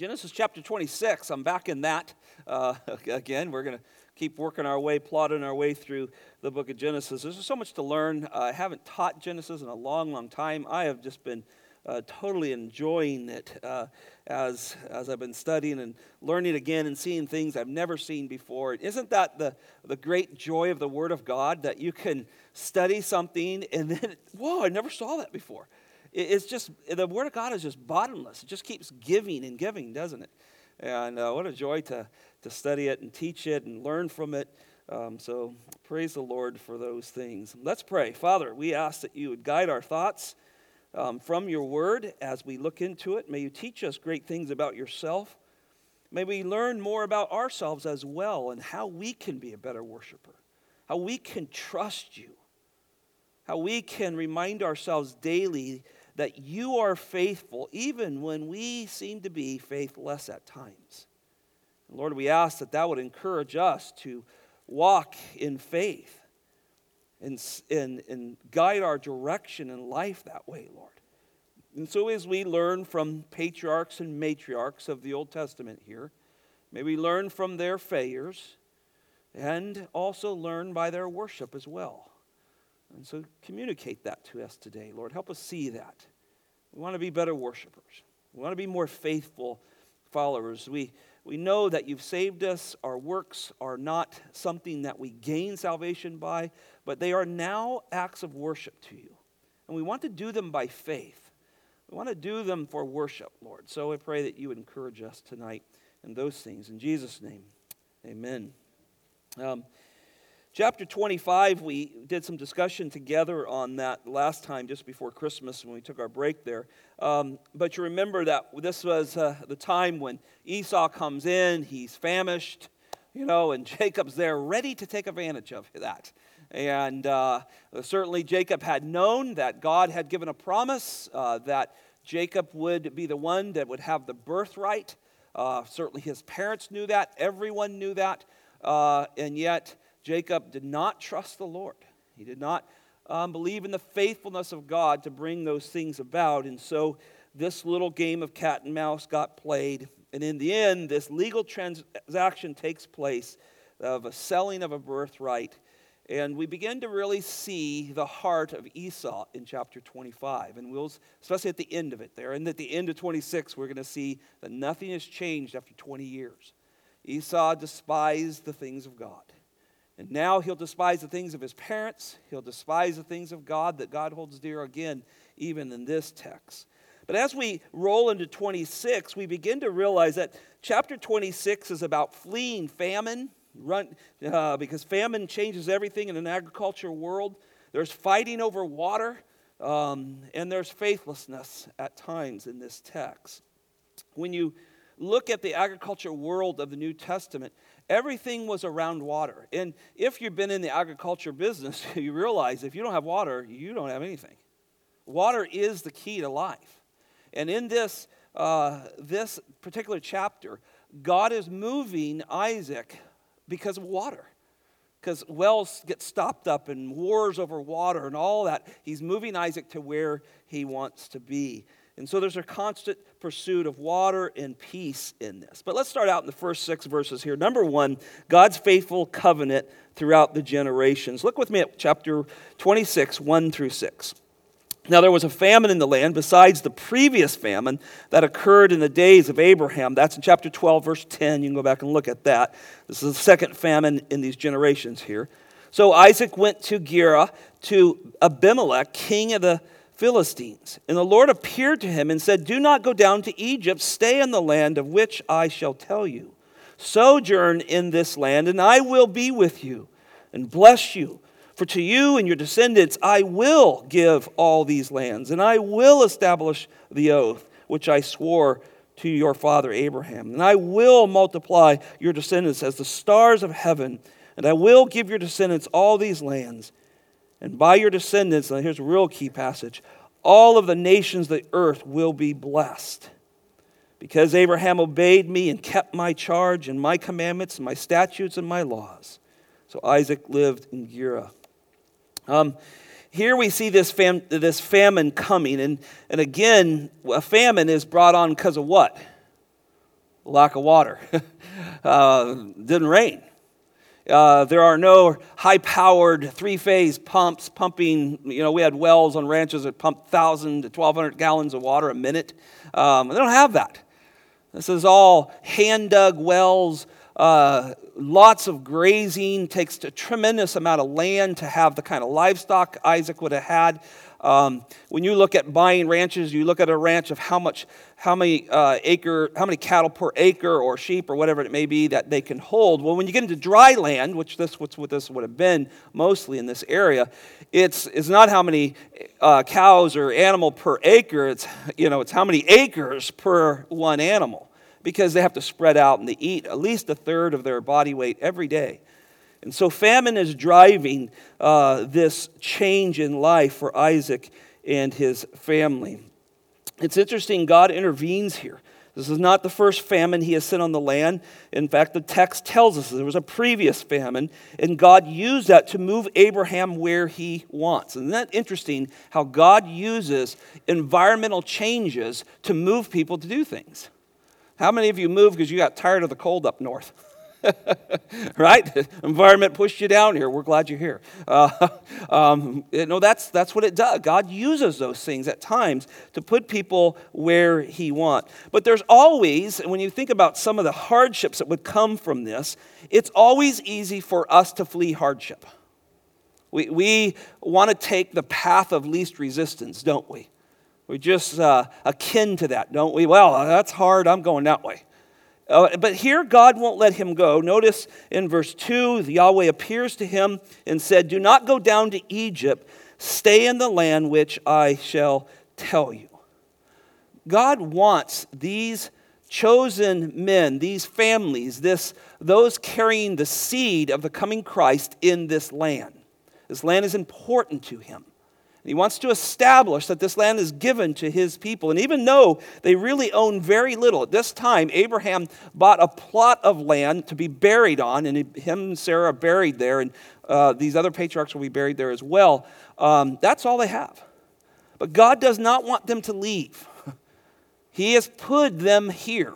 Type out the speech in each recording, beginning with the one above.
Genesis chapter 26. I'm back in that uh, again. We're going to keep working our way, plodding our way through the book of Genesis. There's so much to learn. I haven't taught Genesis in a long, long time. I have just been uh, totally enjoying it uh, as, as I've been studying and learning again and seeing things I've never seen before. Isn't that the, the great joy of the Word of God that you can study something and then, whoa, I never saw that before? It's just, the Word of God is just bottomless. It just keeps giving and giving, doesn't it? And uh, what a joy to, to study it and teach it and learn from it. Um, so praise the Lord for those things. Let's pray. Father, we ask that you would guide our thoughts um, from your word as we look into it. May you teach us great things about yourself. May we learn more about ourselves as well and how we can be a better worshiper, how we can trust you, how we can remind ourselves daily that you are faithful even when we seem to be faithless at times. And Lord, we ask that that would encourage us to walk in faith and, and, and guide our direction in life that way, Lord. And so, as we learn from patriarchs and matriarchs of the Old Testament here, may we learn from their failures and also learn by their worship as well. And so, communicate that to us today, Lord. Help us see that. We want to be better worshipers, we want to be more faithful followers. We, we know that you've saved us. Our works are not something that we gain salvation by, but they are now acts of worship to you. And we want to do them by faith. We want to do them for worship, Lord. So I pray that you would encourage us tonight in those things. In Jesus' name, amen. Um, Chapter 25, we did some discussion together on that last time, just before Christmas when we took our break there. Um, but you remember that this was uh, the time when Esau comes in, he's famished, you know, and Jacob's there ready to take advantage of that. And uh, certainly Jacob had known that God had given a promise uh, that Jacob would be the one that would have the birthright. Uh, certainly his parents knew that, everyone knew that. Uh, and yet, Jacob did not trust the Lord. He did not um, believe in the faithfulness of God to bring those things about. And so this little game of cat and mouse got played. And in the end, this legal transaction takes place of a selling of a birthright. And we begin to really see the heart of Esau in chapter 25. And we'll, especially at the end of it there. And at the end of 26, we're going to see that nothing has changed after 20 years. Esau despised the things of God. And now he'll despise the things of his parents. He'll despise the things of God that God holds dear again, even in this text. But as we roll into 26, we begin to realize that chapter 26 is about fleeing famine, run, uh, because famine changes everything in an agriculture world. There's fighting over water, um, and there's faithlessness at times in this text. When you look at the agriculture world of the New Testament, everything was around water. And if you've been in the agriculture business, you realize if you don't have water, you don't have anything. Water is the key to life. And in this, uh, this particular chapter, God is moving Isaac because of water. Because wells get stopped up and wars over water and all that. He's moving Isaac to where he wants to be. And so there's a constant pursuit of water and peace in this. But let's start out in the first six verses here. Number one, God's faithful covenant throughout the generations. Look with me at chapter 26, 1 through 6. Now there was a famine in the land besides the previous famine that occurred in the days of Abraham. That's in chapter 12, verse 10. You can go back and look at that. This is the second famine in these generations here. So Isaac went to Gerar to Abimelech, king of the Philistines. And the Lord appeared to him and said, Do not go down to Egypt, stay in the land of which I shall tell you. Sojourn in this land, and I will be with you and bless you. For to you and your descendants I will give all these lands, and I will establish the oath which I swore to your father Abraham. And I will multiply your descendants as the stars of heaven, and I will give your descendants all these lands and by your descendants, and here's a real key passage all of the nations of the earth will be blessed. Because Abraham obeyed me and kept my charge and my commandments and my statutes and my laws. So Isaac lived in Gerar. Um, here we see this, fam- this famine coming. And, and again, a famine is brought on because of what? lack of water. uh, didn't rain. Uh, there are no high powered three phase pumps pumping. You know, we had wells on ranches that pumped 1,000 to 1,200 gallons of water a minute. Um, they don't have that. This is all hand dug wells, uh, lots of grazing, takes a tremendous amount of land to have the kind of livestock Isaac would have had. Um, when you look at buying ranches, you look at a ranch of how much, how many uh, acre, how many cattle per acre or sheep or whatever it may be that they can hold. Well, when you get into dry land, which this what this would have been mostly in this area, it's it's not how many uh, cows or animal per acre. It's you know it's how many acres per one animal because they have to spread out and they eat at least a third of their body weight every day. And so famine is driving uh, this change in life for Isaac and his family. It's interesting, God intervenes here. This is not the first famine he has sent on the land. In fact, the text tells us there was a previous famine, and God used that to move Abraham where he wants. Isn't that interesting how God uses environmental changes to move people to do things? How many of you moved because you got tired of the cold up north? right? Environment pushed you down here. We're glad you're here. Uh, um, know, that's, that's what it does. God uses those things at times to put people where He wants. But there's always, when you think about some of the hardships that would come from this, it's always easy for us to flee hardship. We, we want to take the path of least resistance, don't we? We're just uh, akin to that, don't we? Well, that's hard. I'm going that way. Uh, but here, God won't let him go. Notice in verse 2, Yahweh appears to him and said, Do not go down to Egypt, stay in the land which I shall tell you. God wants these chosen men, these families, this, those carrying the seed of the coming Christ in this land. This land is important to him. He wants to establish that this land is given to his people. And even though they really own very little, at this time, Abraham bought a plot of land to be buried on, and him and Sarah are buried there, and uh, these other patriarchs will be buried there as well. Um, that's all they have. But God does not want them to leave, He has put them here.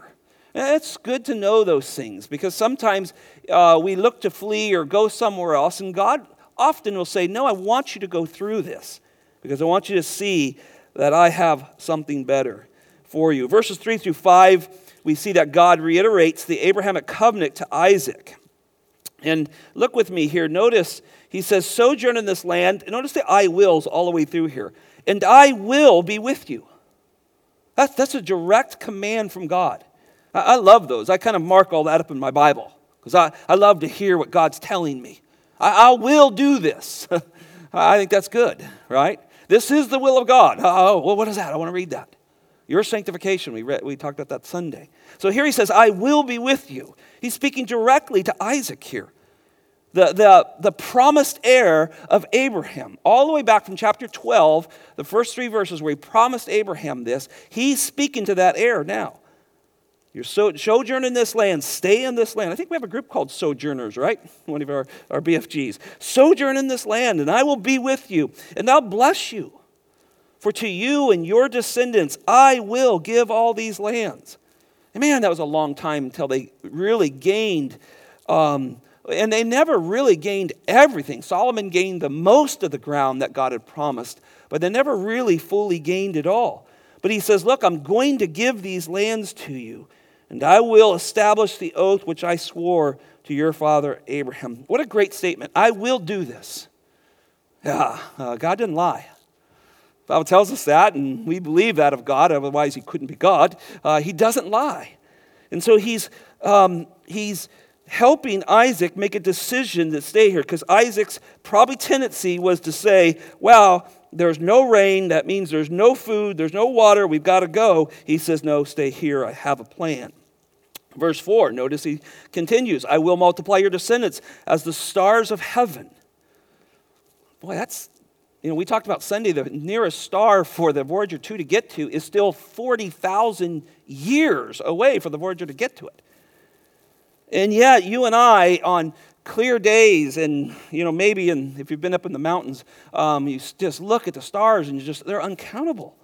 And it's good to know those things because sometimes uh, we look to flee or go somewhere else, and God often will say, No, I want you to go through this because I want you to see that I have something better for you. Verses 3 through 5, we see that God reiterates the Abrahamic covenant to Isaac. And look with me here. Notice he says, Sojourn in this land. Notice the I wills all the way through here. And I will be with you. That's, that's a direct command from God. I, I love those. I kind of mark all that up in my Bible because I, I love to hear what God's telling me. I, I will do this. I think that's good, right? This is the will of God. Oh, well, what is that? I want to read that. Your sanctification, we, read, we talked about that Sunday. So here he says, I will be with you. He's speaking directly to Isaac here, the, the, the promised heir of Abraham. All the way back from chapter 12, the first three verses where he promised Abraham this, he's speaking to that heir now. You're so, sojourn in this land, stay in this land. I think we have a group called Sojourners, right? One of our, our BFGs. Sojourn in this land, and I will be with you, and I'll bless you. For to you and your descendants I will give all these lands. And man, that was a long time until they really gained, um, and they never really gained everything. Solomon gained the most of the ground that God had promised, but they never really fully gained it all. But he says, Look, I'm going to give these lands to you and I will establish the oath which I swore to your father Abraham. What a great statement. I will do this. Yeah, uh, God didn't lie. The Bible tells us that, and we believe that of God, otherwise, he couldn't be God. Uh, he doesn't lie. And so he's, um, he's helping Isaac make a decision to stay here because Isaac's probably tendency was to say, well, there's no rain. That means there's no food, there's no water. We've got to go. He says, no, stay here. I have a plan. Verse 4, notice he continues I will multiply your descendants as the stars of heaven. Boy, that's, you know, we talked about Sunday, the nearest star for the Voyager 2 to get to is still 40,000 years away for the Voyager to get to it. And yet, you and I, on clear days, and, you know, maybe in, if you've been up in the mountains, um, you just look at the stars and you just, they're uncountable.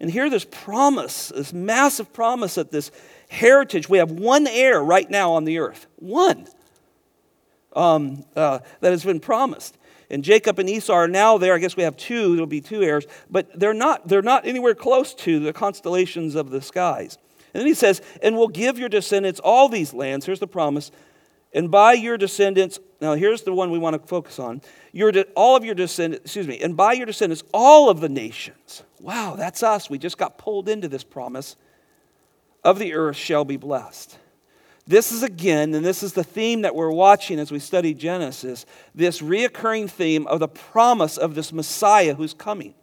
And here, this promise, this massive promise that this heritage. We have one heir right now on the earth. One. Um, uh, that has been promised. And Jacob and Esau are now there. I guess we have two. There'll be two heirs, but they're not. They're not anywhere close to the constellations of the skies. And then he says, "And we'll give your descendants all these lands." Here's the promise. And by your descendants, now here's the one we want to focus on. Your de- all of your descendants, excuse me, and by your descendants, all of the nations. Wow, that's us. We just got pulled into this promise of the earth shall be blessed. This is again, and this is the theme that we're watching as we study Genesis, this reoccurring theme of the promise of this Messiah who's coming.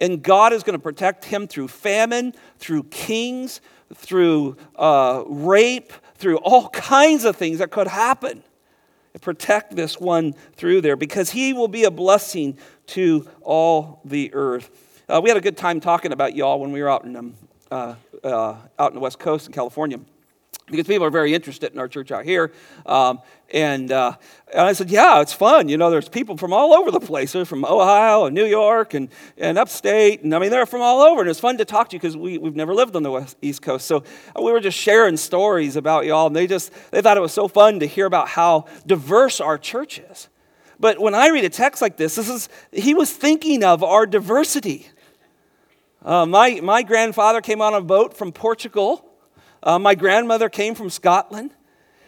And God is going to protect him through famine, through kings, through uh, rape, through all kinds of things that could happen. Protect this one through there because he will be a blessing to all the earth. Uh, we had a good time talking about y'all when we were out in, um, uh, uh out in the West Coast in California because people are very interested in our church out here. Um, and, uh, and I said, Yeah, it's fun. You know, there's people from all over the place. They're from Ohio and New York and, and upstate. And I mean, they're from all over. And it's fun to talk to you because we, we've never lived on the West, East Coast. So uh, we were just sharing stories about y'all. And they just they thought it was so fun to hear about how diverse our church is. But when I read a text like this, this is, he was thinking of our diversity. Uh, my, my grandfather came on a boat from Portugal uh, my grandmother came from Scotland.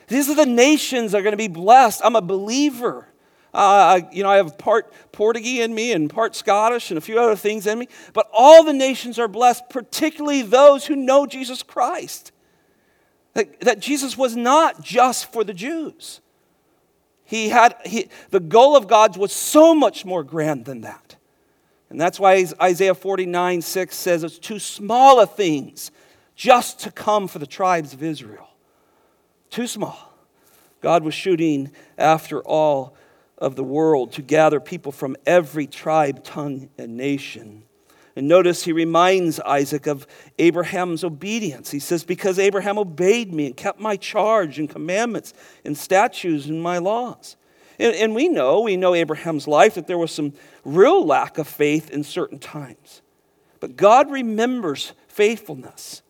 These are the nations that are going to be blessed. I'm a believer. Uh, you know, I have part Portuguese in me and part Scottish and a few other things in me. But all the nations are blessed, particularly those who know Jesus Christ. That, that Jesus was not just for the Jews. He had he, the goal of God's was so much more grand than that. And that's why Isaiah 49 6 says it's too small a things just to come for the tribes of Israel. Too small. God was shooting after all of the world to gather people from every tribe, tongue, and nation. And notice he reminds Isaac of Abraham's obedience. He says, Because Abraham obeyed me and kept my charge and commandments and statutes and my laws. And, and we know, we know Abraham's life, that there was some real lack of faith in certain times. But God remembers faithfulness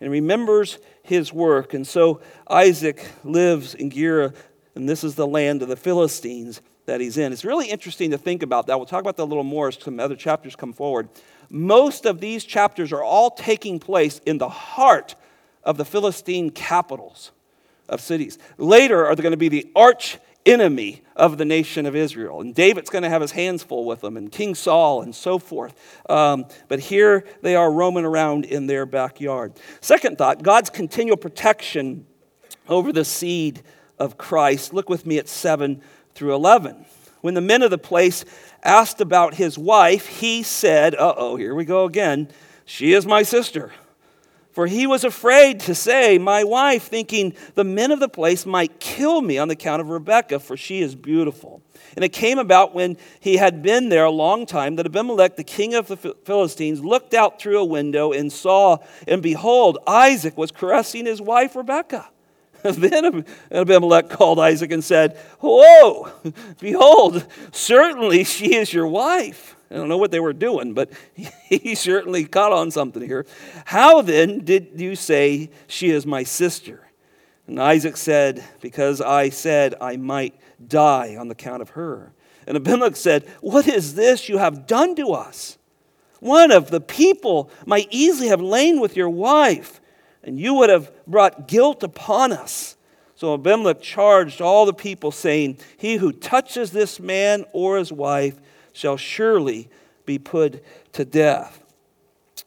and remembers his work. And so Isaac lives in Gerar, and this is the land of the Philistines that he's in. It's really interesting to think about that. We'll talk about that a little more as some other chapters come forward. Most of these chapters are all taking place in the heart of the Philistine capitals of cities. Later are there going to be the arch enemy of the nation of Israel. And David's going to have his hands full with them, and King Saul, and so forth. Um, but here they are roaming around in their backyard. Second thought God's continual protection over the seed of Christ. Look with me at 7 through 11. When the men of the place asked about his wife, he said, Uh oh, here we go again. She is my sister. For he was afraid to say, My wife, thinking the men of the place might kill me on the account of Rebekah, for she is beautiful. And it came about when he had been there a long time that Abimelech, the king of the Philistines, looked out through a window and saw, and behold, Isaac was caressing his wife Rebekah. Then Abimelech called Isaac and said, Whoa, behold, certainly she is your wife. I don't know what they were doing, but he certainly caught on something here. How then did you say she is my sister? And Isaac said, Because I said I might die on the count of her. And Abimelech said, What is this you have done to us? One of the people might easily have lain with your wife, and you would have brought guilt upon us. So Abimelech charged all the people, saying, He who touches this man or his wife shall surely be put to death.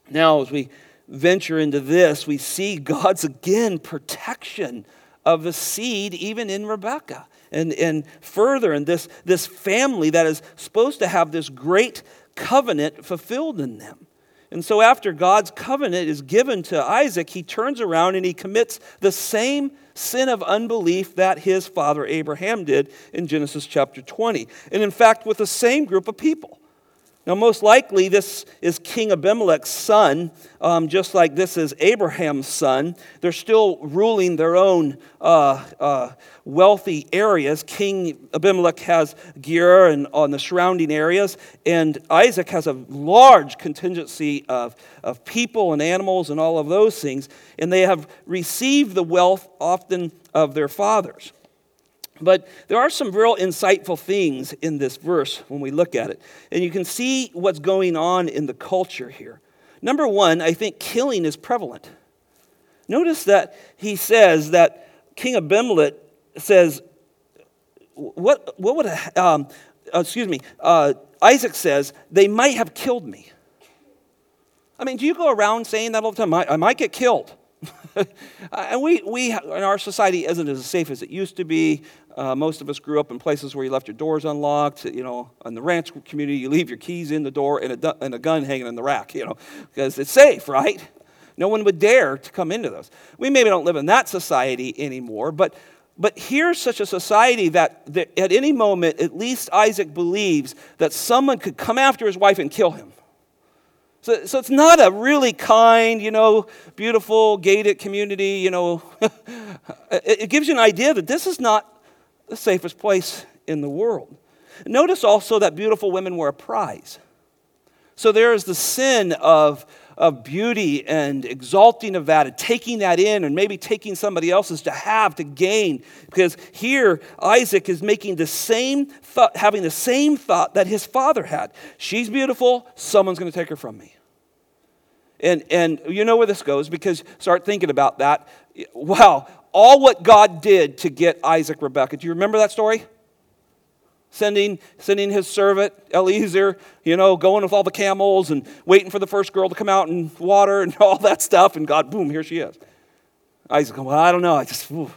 Now, as we venture into this, we see God's again protection of the seed, even in Rebekah. And, and further, in this, this family that is supposed to have this great covenant fulfilled in them. And so, after God's covenant is given to Isaac, he turns around and he commits the same sin of unbelief that his father Abraham did in Genesis chapter 20. And in fact, with the same group of people. Now, most likely, this is King Abimelech's son, um, just like this is Abraham's son. They're still ruling their own uh, uh, wealthy areas. King Abimelech has Gerar and on the surrounding areas, and Isaac has a large contingency of, of people and animals and all of those things, and they have received the wealth often of their fathers. But there are some real insightful things in this verse when we look at it. And you can see what's going on in the culture here. Number one, I think killing is prevalent. Notice that he says that King Abimelech says, What, what would, um, excuse me, uh, Isaac says, they might have killed me. I mean, do you go around saying that all the time? I, I might get killed. and we, we in our society isn't as safe as it used to be. Uh, most of us grew up in places where you left your doors unlocked. You know, in the ranch community, you leave your keys in the door and a, and a gun hanging in the rack, you know, because it's safe, right? No one would dare to come into those. We maybe don't live in that society anymore, but, but here's such a society that, that at any moment, at least Isaac believes that someone could come after his wife and kill him. So, so it's not a really kind, you know, beautiful, gated community, you know. it, it gives you an idea that this is not the safest place in the world. Notice also that beautiful women were a prize. So there is the sin of, of beauty and exalting of that and taking that in and maybe taking somebody else's to have, to gain. Because here, Isaac is making the same thought, having the same thought that his father had. She's beautiful, someone's going to take her from me. And, and you know where this goes because start thinking about that. Wow, all what God did to get Isaac Rebekah. Do you remember that story? Sending, sending his servant, Eliezer, you know, going with all the camels and waiting for the first girl to come out and water and all that stuff. And God, boom, here she is. Isaac, well, I don't know. I just, ooh.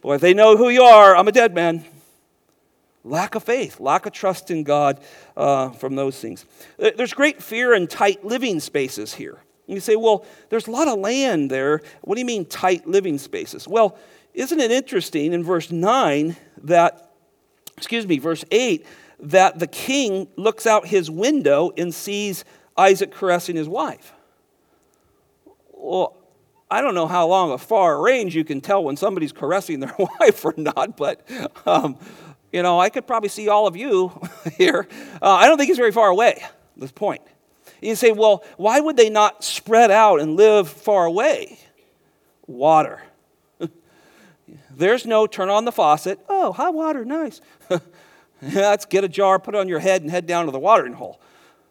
boy, if they know who you are, I'm a dead man. Lack of faith, lack of trust in God uh, from those things. There's great fear in tight living spaces here. And you say, well, there's a lot of land there. What do you mean tight living spaces? Well, isn't it interesting in verse 9 that, excuse me, verse 8, that the king looks out his window and sees Isaac caressing his wife? Well, I don't know how long a far range you can tell when somebody's caressing their wife or not, but um, you know, I could probably see all of you here. Uh, I don't think he's very far away. This point. You say, well, why would they not spread out and live far away? Water. There's no turn on the faucet. Oh, hot water, nice. Let's get a jar, put it on your head, and head down to the watering hole.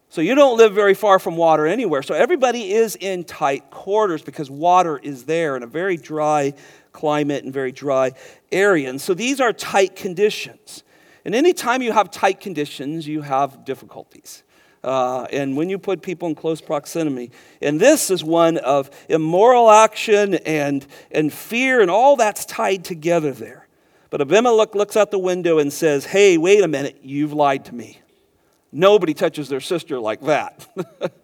So you don't live very far from water anywhere. So everybody is in tight quarters because water is there in a very dry climate and very dry area. And so these are tight conditions. And anytime you have tight conditions, you have difficulties uh, and when you put people in close proximity. And this is one of immoral action and, and fear, and all that's tied together there. But Abimelech looks out the window and says, Hey, wait a minute, you've lied to me. Nobody touches their sister like that.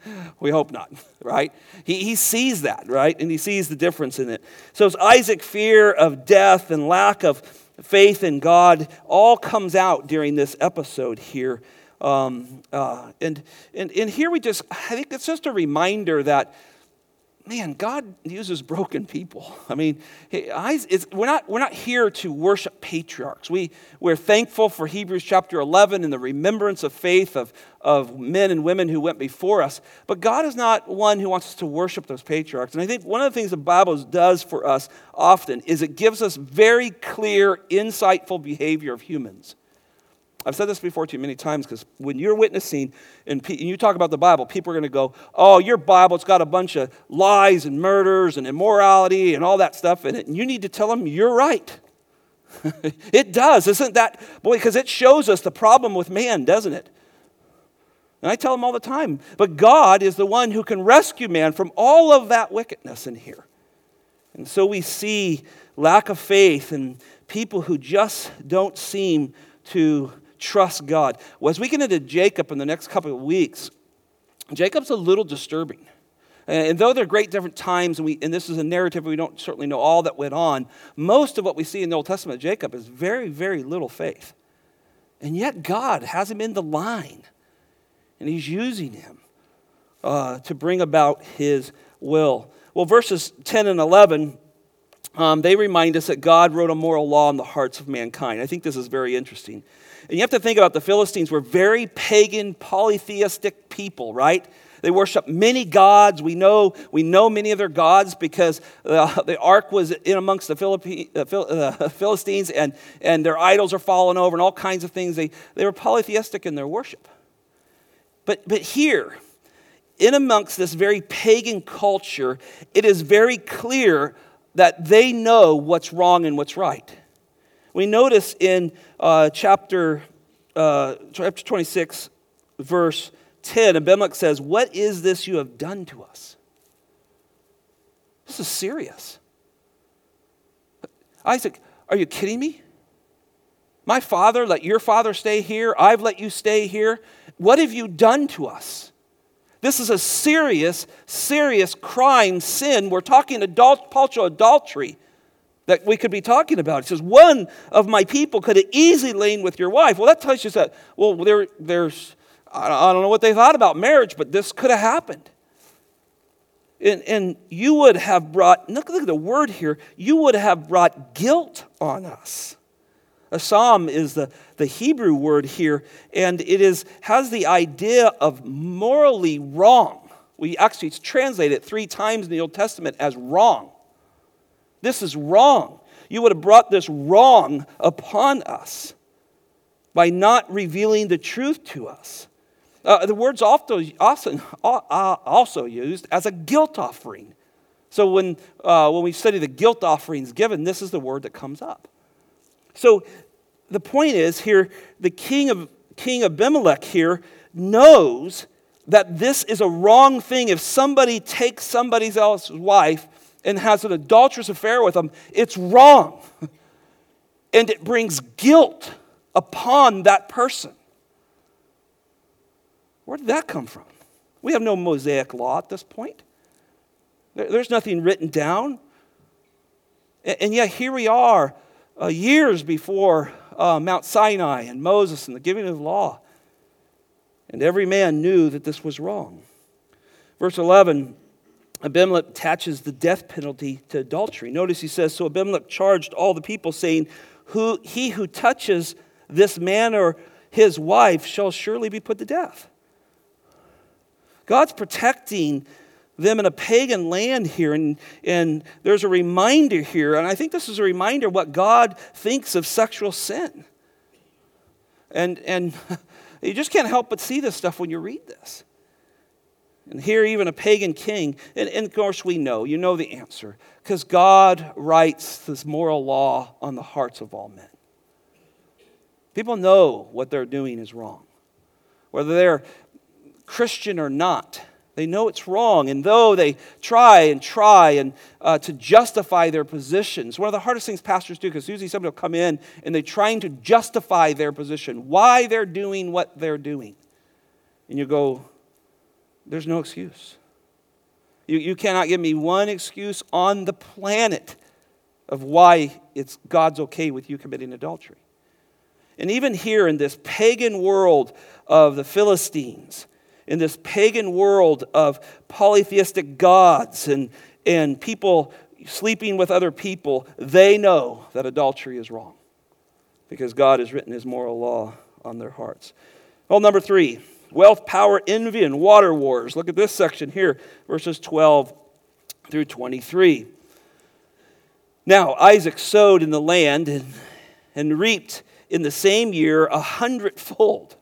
we hope not, right? He, he sees that, right? And he sees the difference in it. So it's Isaac's fear of death and lack of faith in God all comes out during this episode here um, uh, and, and, and here we just, I think it's just a reminder that, man, God uses broken people. I mean, we're, not, we're not here to worship patriarchs. We, we're thankful for Hebrews chapter 11 and the remembrance of faith of, of men and women who went before us. But God is not one who wants us to worship those patriarchs. And I think one of the things the Bible does for us often is it gives us very clear, insightful behavior of humans. I've said this before too many times because when you're witnessing and, you talk about the Bible, people are going to go, Oh, your Bible, it's got a bunch of lies and murders and immorality and all that stuff in it. And you need to tell them, You're right. it does. Isn't that, boy, because it shows us the problem with man, doesn't it? And I tell them all the time, but God is the one who can rescue man from all of that wickedness in here. And so we see lack of faith and people who just don't seem to trust God. Well, as we get into Jacob in the next couple of weeks, Jacob's a little disturbing. And though there are great different times, and, we, and this is a narrative, we don't certainly know all that went on, most of what we see in the Old Testament Jacob is very, very little faith. And yet God has him in the line. and he's using him uh, to bring about his will. Well, verses 10 and 11, um, they remind us that God wrote a moral law in the hearts of mankind. I think this is very interesting. And you have to think about the Philistines were very pagan, polytheistic people, right? They worship many gods. We know, we know many of their gods because uh, the ark was in amongst the Philippi, uh, Phil, uh, Philistines and, and their idols are falling over and all kinds of things. They, they were polytheistic in their worship. But, but here, in amongst this very pagan culture, it is very clear that they know what's wrong and what's right. We notice in uh, chapter, uh, chapter 26, verse 10, Abimelech says, What is this you have done to us? This is serious. Isaac, are you kidding me? My father let your father stay here. I've let you stay here. What have you done to us? This is a serious, serious crime, sin. We're talking adult, cultural adultery that we could be talking about. It says, One of my people could have easily lain with your wife. Well, that tells you that, well, there, there's, I don't know what they thought about marriage, but this could have happened. And, and you would have brought, look, look at the word here, you would have brought guilt on us. asham is the, the Hebrew word here, and it is, has the idea of morally wrong. We actually translate it three times in the Old Testament as wrong. This is wrong. You would have brought this wrong upon us by not revealing the truth to us. Uh, the word's often, often uh, also used as a guilt offering. So when, uh, when we study the guilt offerings given, this is the word that comes up. So the point is here, the king of King Abimelech here knows that this is a wrong thing. If somebody takes somebody else's wife and has an adulterous affair with them, it's wrong. And it brings guilt upon that person. Where did that come from? We have no Mosaic law at this point. There's nothing written down. And yet, here we are, uh, years before uh, Mount Sinai and Moses and the giving of the law. And every man knew that this was wrong. Verse 11 Abimelech attaches the death penalty to adultery. Notice he says, So Abimelech charged all the people, saying, who, He who touches this man or his wife shall surely be put to death. God's protecting them in a pagan land here. And, and there's a reminder here, and I think this is a reminder what God thinks of sexual sin. And, and you just can't help but see this stuff when you read this. And here, even a pagan king, and, and of course, we know, you know the answer, because God writes this moral law on the hearts of all men. People know what they're doing is wrong. Whether they're Christian or not. They know it's wrong, and though they try and try and uh, to justify their positions, one of the hardest things pastors do, because usually somebody will come in and they're trying to justify their position, why they're doing what they're doing. And you go, there's no excuse. You, you cannot give me one excuse on the planet of why it's God's okay with you committing adultery. And even here in this pagan world of the Philistines, in this pagan world of polytheistic gods and, and people sleeping with other people, they know that adultery is wrong because God has written his moral law on their hearts. Well, number three wealth, power, envy, and water wars. Look at this section here, verses 12 through 23. Now, Isaac sowed in the land and, and reaped in the same year a hundredfold.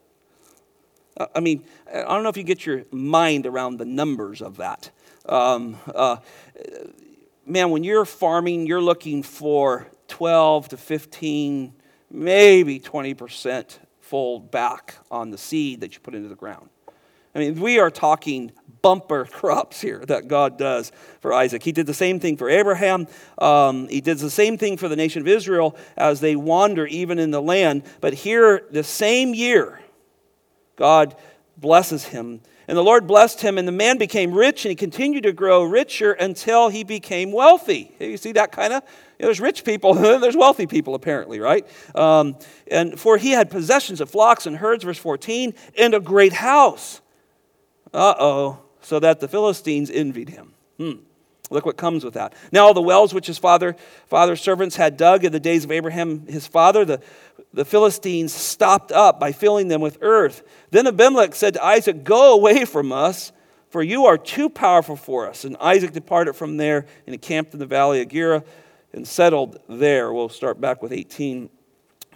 I mean, I don't know if you get your mind around the numbers of that. Um, uh, man, when you're farming, you're looking for 12 to 15, maybe 20% fold back on the seed that you put into the ground. I mean, we are talking bumper crops here that God does for Isaac. He did the same thing for Abraham. Um, he did the same thing for the nation of Israel as they wander even in the land. But here, the same year, God blesses him. And the Lord blessed him, and the man became rich, and he continued to grow richer until he became wealthy. You see that kind of? You know, there's rich people, there's wealthy people, apparently, right? Um, and for he had possessions of flocks and herds, verse 14, and a great house. Uh oh. So that the Philistines envied him. Hmm. Look what comes with that. Now, the wells which his father, father's servants had dug in the days of Abraham his father, the, the Philistines stopped up by filling them with earth. Then Abimelech said to Isaac, Go away from us, for you are too powerful for us. And Isaac departed from there and encamped in the valley of Gerar and settled there. We'll start back with 18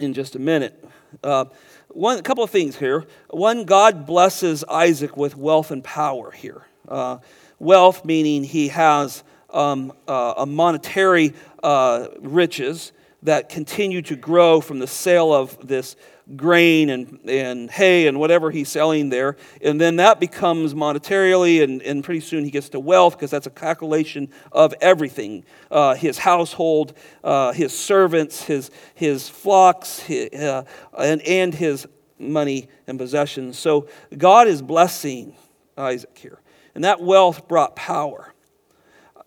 in just a minute. Uh, one, a couple of things here. One, God blesses Isaac with wealth and power here. Uh, wealth meaning he has um, uh, a monetary uh, riches that continue to grow from the sale of this grain and, and hay and whatever he's selling there. And then that becomes monetarily, and, and pretty soon he gets to wealth because that's a calculation of everything uh, his household, uh, his servants, his, his flocks, his, uh, and, and his money and possessions. So God is blessing Isaac here. And that wealth brought power.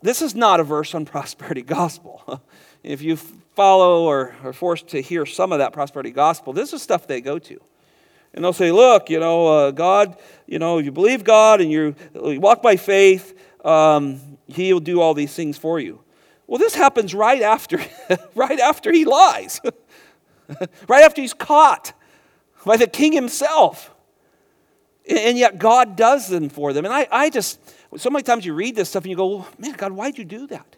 This is not a verse on prosperity gospel. if you follow or are forced to hear some of that prosperity gospel, this is stuff they go to. And they'll say, look, you know, uh, God, you know, you believe God and you, walk by faith, um, He'll do all these things for you. Well, this happens right after, right after he lies, right after he's caught by the king himself. And yet God does them for them. And I, I just, so many times you read this stuff and you go, well, man, God, why'd you do that?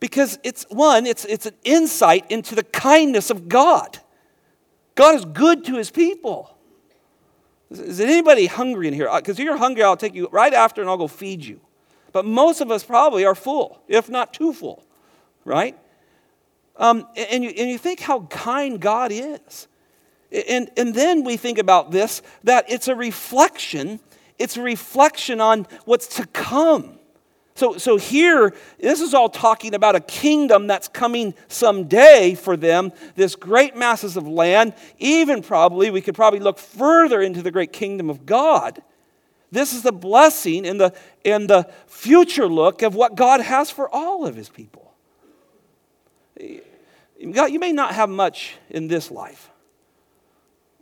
Because it's one, it's, it's an insight into the kindness of God. God is good to his people. Is, is anybody hungry in here? Because uh, if you're hungry, I'll take you right after and I'll go feed you. But most of us probably are full, if not too full, right? Um, and, you, and you think how kind God is. And, and then we think about this that it's a reflection, it's a reflection on what's to come. So, so here, this is all talking about a kingdom that's coming someday for them, this great masses of land. Even probably, we could probably look further into the great kingdom of God. This is the blessing and the, and the future look of what God has for all of his people. God, you may not have much in this life.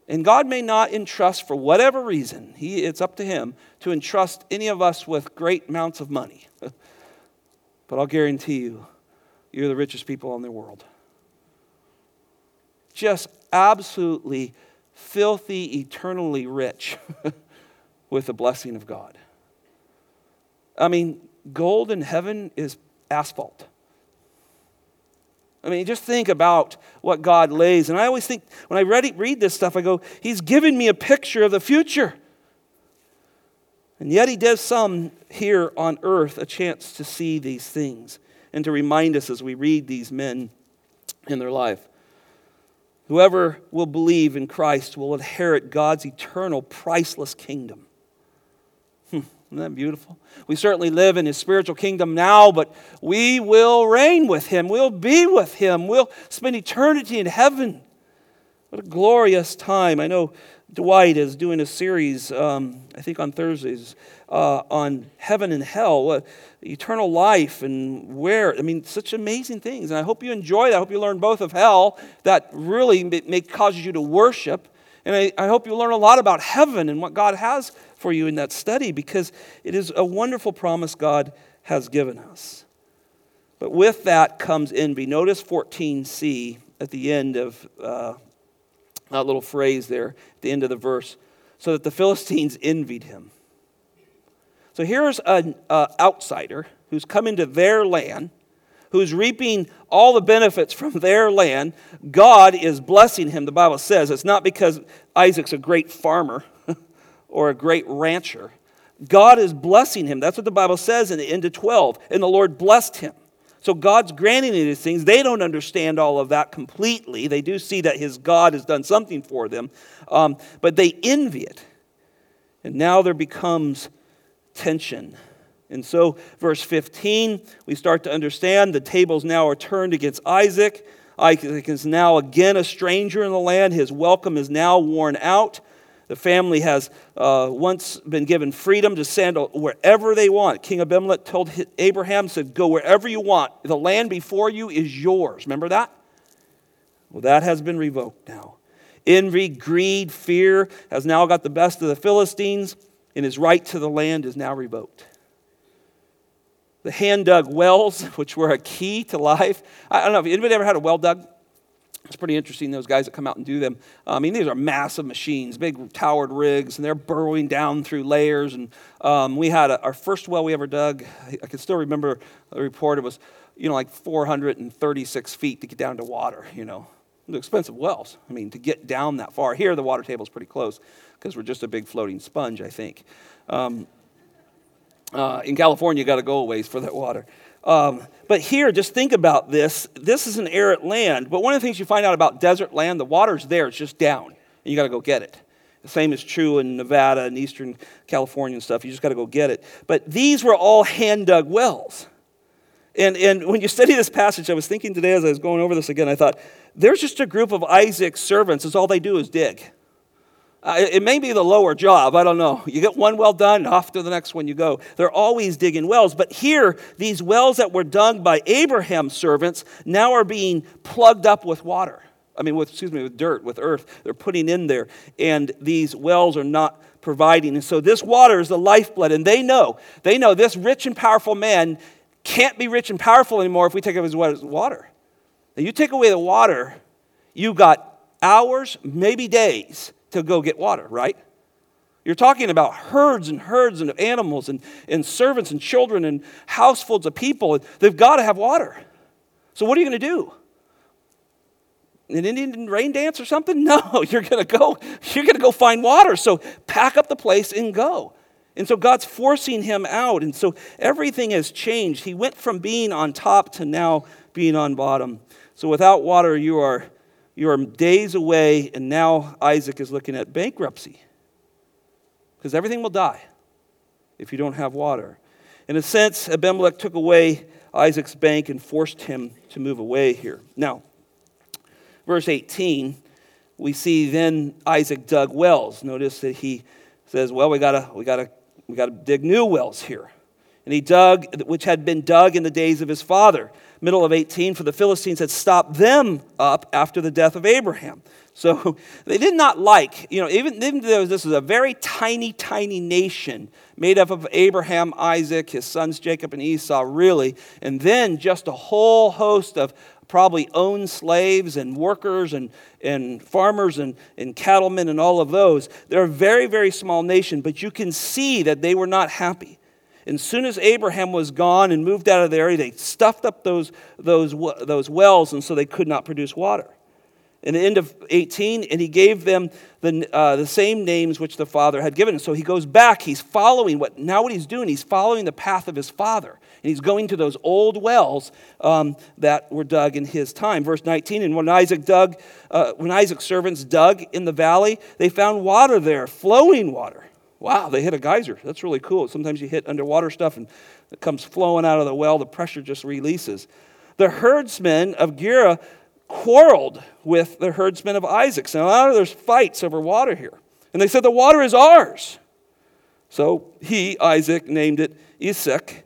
And God may not entrust, for whatever reason, he, it's up to Him to entrust any of us with great amounts of money. but I'll guarantee you, you're the richest people in the world. Just absolutely filthy, eternally rich with the blessing of God. I mean, gold in heaven is asphalt. I mean, just think about what God lays. And I always think, when I read, read this stuff, I go, He's given me a picture of the future. And yet, He gives some here on earth a chance to see these things and to remind us as we read these men in their life. Whoever will believe in Christ will inherit God's eternal, priceless kingdom. Isn't that beautiful? We certainly live in his spiritual kingdom now, but we will reign with him. We'll be with him. We'll spend eternity in heaven. What a glorious time. I know Dwight is doing a series, um, I think on Thursdays, uh, on heaven and hell, uh, eternal life, and where. I mean, such amazing things. And I hope you enjoy that. I hope you learn both of hell. That really may, may cause you to worship. And I, I hope you learn a lot about heaven and what God has for you in that study because it is a wonderful promise God has given us. But with that comes envy. Notice 14c at the end of uh, that little phrase there, at the end of the verse, so that the Philistines envied him. So here's an uh, outsider who's come into their land, who's reaping all the benefits from their land. God is blessing him, the Bible says. It's not because Isaac's a great farmer or a great rancher. God is blessing him. That's what the Bible says in the end of 12. And the Lord blessed him. So God's granting these things. They don't understand all of that completely. They do see that his God has done something for them, um, but they envy it. And now there becomes tension. And so, verse 15, we start to understand the tables now are turned against Isaac. Isaac is now again a stranger in the land. His welcome is now worn out. The family has uh, once been given freedom to send wherever they want. King Abimelech told Abraham, said, Go wherever you want. The land before you is yours. Remember that? Well, that has been revoked now. Envy, greed, fear has now got the best of the Philistines. and his right to the land is now revoked. The hand dug wells, which were a key to life. I don't know if anybody ever had a well dug? It's pretty interesting, those guys that come out and do them. I mean, these are massive machines, big towered rigs, and they're burrowing down through layers. And um, we had a, our first well we ever dug, I can still remember the report, it was, you know, like 436 feet to get down to water, you know. The expensive wells. I mean, to get down that far. Here, the water table is pretty close because we're just a big floating sponge, I think. Um, uh, in California, you got to go a ways for that water. Um, but here, just think about this. This is an arid land, but one of the things you find out about desert land, the water's there, it's just down, and you got to go get it. The same is true in Nevada and Eastern California and stuff. You just got to go get it. But these were all hand dug wells. And, and when you study this passage, I was thinking today as I was going over this again, I thought, there's just a group of Isaac's servants, as all they do is dig. Uh, it may be the lower job, I don't know. You get one well done, off to the next one you go. They're always digging wells. But here, these wells that were dug by Abraham's servants now are being plugged up with water. I mean, with, excuse me, with dirt, with earth. They're putting in there. And these wells are not providing. And so this water is the lifeblood. And they know, they know this rich and powerful man can't be rich and powerful anymore if we take away his water. Now, you take away the water, you got hours, maybe days to go get water, right? You're talking about herds and herds of animals and, and servants and children and households of people. They've got to have water. So, what are you going to do? An Indian rain dance or something? No, you're going to go. You're going to go find water. So pack up the place and go. And so God's forcing him out. And so everything has changed. He went from being on top to now being on bottom. So without water, you are, you are days away, and now Isaac is looking at bankruptcy. Because everything will die if you don't have water. In a sense, Abimelech took away Isaac's bank and forced him to move away here. Now, verse 18, we see then Isaac dug wells. Notice that he says, Well, we gotta, we gotta we got to dig new wells here. And he dug, which had been dug in the days of his father. Middle of 18, for the Philistines had stopped them up after the death of Abraham. So they did not like, you know, even, even though this was a very tiny, tiny nation made up of Abraham, Isaac, his sons Jacob and Esau, really, and then just a whole host of probably owned slaves and workers and, and farmers and, and cattlemen and all of those. They're a very, very small nation, but you can see that they were not happy. And soon as Abraham was gone and moved out of the area, they stuffed up those, those, those wells, and so they could not produce water. In the end of 18, and he gave them the, uh, the same names which the father had given. So he goes back, he's following what, now what he's doing, he's following the path of his father. And he's going to those old wells um, that were dug in his time. Verse 19, and when Isaac dug, uh, when Isaac's servants dug in the valley, they found water there, flowing water. Wow, they hit a geyser. That's really cool. Sometimes you hit underwater stuff and it comes flowing out of the well, the pressure just releases. The herdsmen of Gerar quarreled with the herdsmen of Isaac. So now ah, there's fights over water here. And they said, The water is ours. So he, Isaac, named it Esek,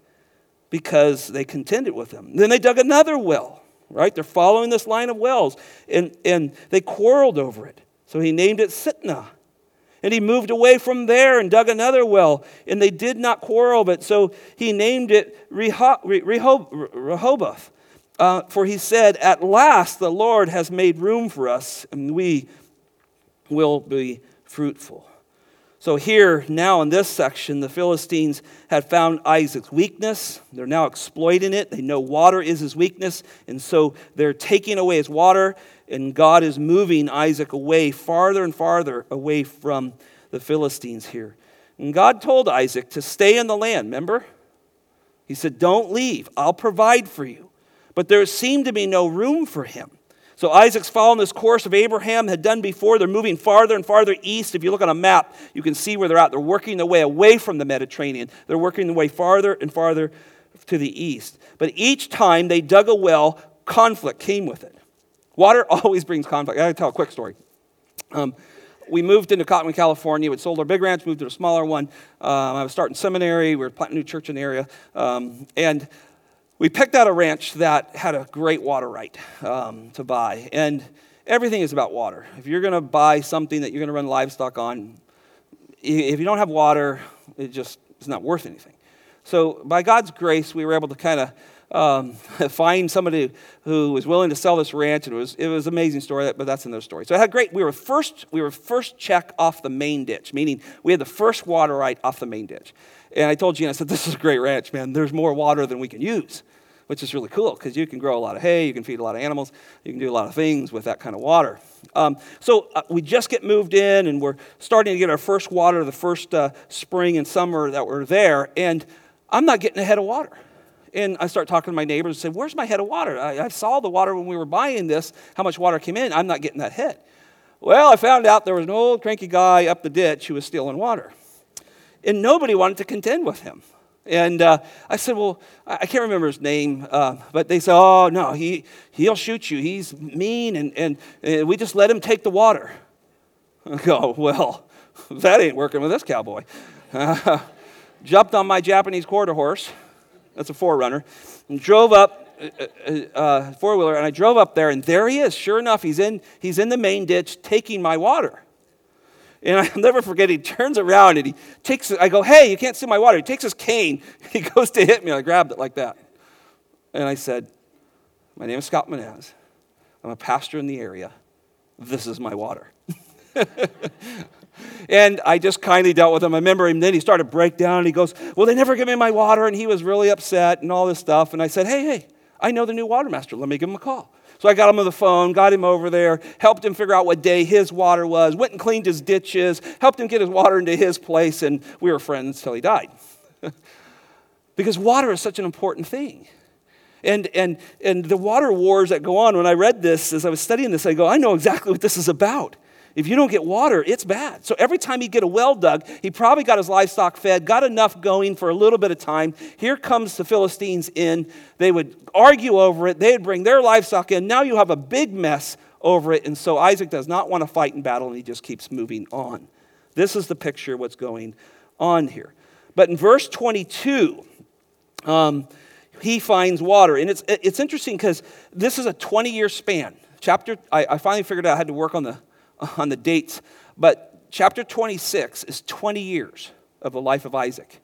because they contended with him. Then they dug another well, right? They're following this line of wells, and, and they quarreled over it. So he named it Sitnah. And he moved away from there and dug another well, and they did not quarrel, but so he named it Rehoboth. Uh, for he said, At last the Lord has made room for us, and we will be fruitful. So, here now in this section, the Philistines had found Isaac's weakness. They're now exploiting it. They know water is his weakness. And so they're taking away his water, and God is moving Isaac away, farther and farther away from the Philistines here. And God told Isaac to stay in the land, remember? He said, Don't leave, I'll provide for you. But there seemed to be no room for him. So Isaac's following this course of Abraham had done before. They're moving farther and farther east. If you look on a map, you can see where they're at. They're working their way away from the Mediterranean. They're working their way farther and farther to the east. But each time they dug a well, conflict came with it. Water always brings conflict. I gotta tell a quick story. Um, we moved into Cottonwood, California. We sold our big ranch, moved to a smaller one. Um, I was starting seminary. We were planting a new church in the area. Um, and we picked out a ranch that had a great water right um, to buy. And everything is about water. If you're going to buy something that you're going to run livestock on, if you don't have water, it just is not worth anything. So, by God's grace, we were able to kind of um, find somebody who was willing to sell this ranch, and it was, it was an amazing story, but that's another story. So, I had great, we were first, we were first check off the main ditch, meaning we had the first water right off the main ditch. And I told Gene, I said, This is a great ranch, man. There's more water than we can use, which is really cool because you can grow a lot of hay, you can feed a lot of animals, you can do a lot of things with that kind of water. Um, so uh, we just get moved in and we're starting to get our first water the first uh, spring and summer that we're there. And I'm not getting a head of water. And I start talking to my neighbors and say, Where's my head of water? I, I saw the water when we were buying this, how much water came in. I'm not getting that head. Well, I found out there was an old cranky guy up the ditch who was stealing water. And nobody wanted to contend with him. And uh, I said, Well, I can't remember his name, uh, but they said, Oh, no, he, he'll shoot you. He's mean, and, and, and we just let him take the water. I go, Well, that ain't working with this cowboy. Uh, jumped on my Japanese quarter horse, that's a 4Runner, and drove up, uh, uh, uh four wheeler, and I drove up there, and there he is. Sure enough, he's in, he's in the main ditch taking my water. And I'll never forget, he turns around and he takes, I go, hey, you can't see my water. He takes his cane, he goes to hit me, I grabbed it like that. And I said, my name is Scott Menez. I'm a pastor in the area. This is my water. And I just kindly dealt with him. I remember him then he started to break down and he goes, Well, they never give me my water. And he was really upset and all this stuff. And I said, Hey, hey, I know the new water master. Let me give him a call. So I got him on the phone, got him over there, helped him figure out what day his water was, went and cleaned his ditches, helped him get his water into his place, and we were friends till he died. because water is such an important thing. And, and, and the water wars that go on, when I read this, as I was studying this, I go, I know exactly what this is about. If you don't get water, it's bad. So every time he'd get a well dug, he probably got his livestock fed, got enough going for a little bit of time. Here comes the Philistines in. They would argue over it. They'd bring their livestock in. Now you have a big mess over it. And so Isaac does not want to fight in battle, and he just keeps moving on. This is the picture of what's going on here. But in verse 22, um, he finds water. And it's, it's interesting because this is a 20 year span. Chapter, I, I finally figured out I had to work on the on the dates, but chapter 26 is 20 years of the life of Isaac.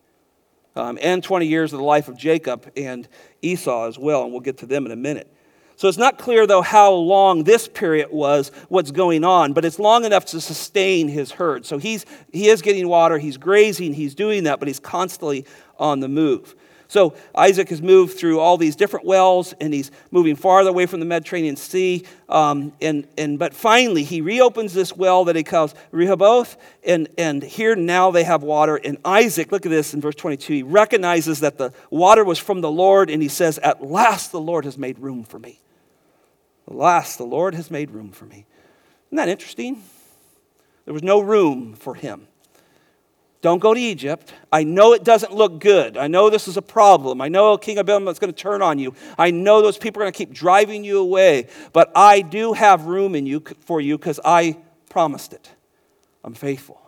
Um, and 20 years of the life of Jacob and Esau as well, and we'll get to them in a minute. So it's not clear, though, how long this period was, what's going on, but it's long enough to sustain his herd. So he's, he is getting water, he's grazing, he's doing that, but he's constantly on the move. So Isaac has moved through all these different wells, and he's moving farther away from the Mediterranean Sea. Um, and, and, but finally, he reopens this well that he calls Rehoboth, and, and here now they have water. And Isaac, look at this in verse 22, he recognizes that the water was from the Lord, and he says, At last the Lord has made room for me. At last the Lord has made room for me. Isn't that interesting? There was no room for him. Don't go to Egypt. I know it doesn't look good. I know this is a problem. I know King Abimelech is going to turn on you. I know those people are going to keep driving you away. But I do have room in you for you because I promised it. I'm faithful.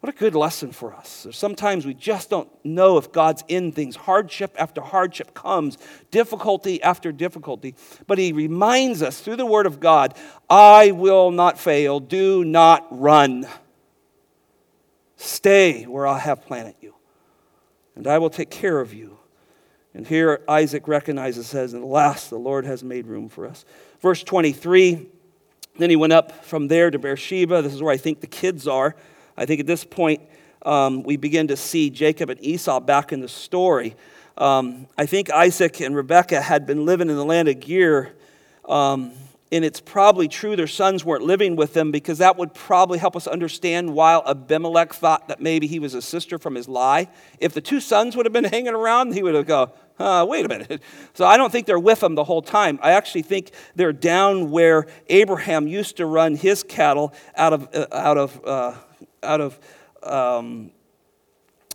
What a good lesson for us. Sometimes we just don't know if God's in things. Hardship after hardship comes, difficulty after difficulty. But He reminds us through the Word of God I will not fail. Do not run. Stay where I have planted you, and I will take care of you. And here Isaac recognizes, says, And last, the Lord has made room for us. Verse 23 Then he went up from there to Beersheba. This is where I think the kids are. I think at this point, um, we begin to see Jacob and Esau back in the story. Um, I think Isaac and Rebekah had been living in the land of Gerar. Um, and it's probably true their sons weren't living with them because that would probably help us understand why Abimelech thought that maybe he was a sister from his lie. If the two sons would have been hanging around, he would have go, uh, wait a minute. So I don't think they're with him the whole time. I actually think they're down where Abraham used to run his cattle out of, uh, out of, uh, out of, um,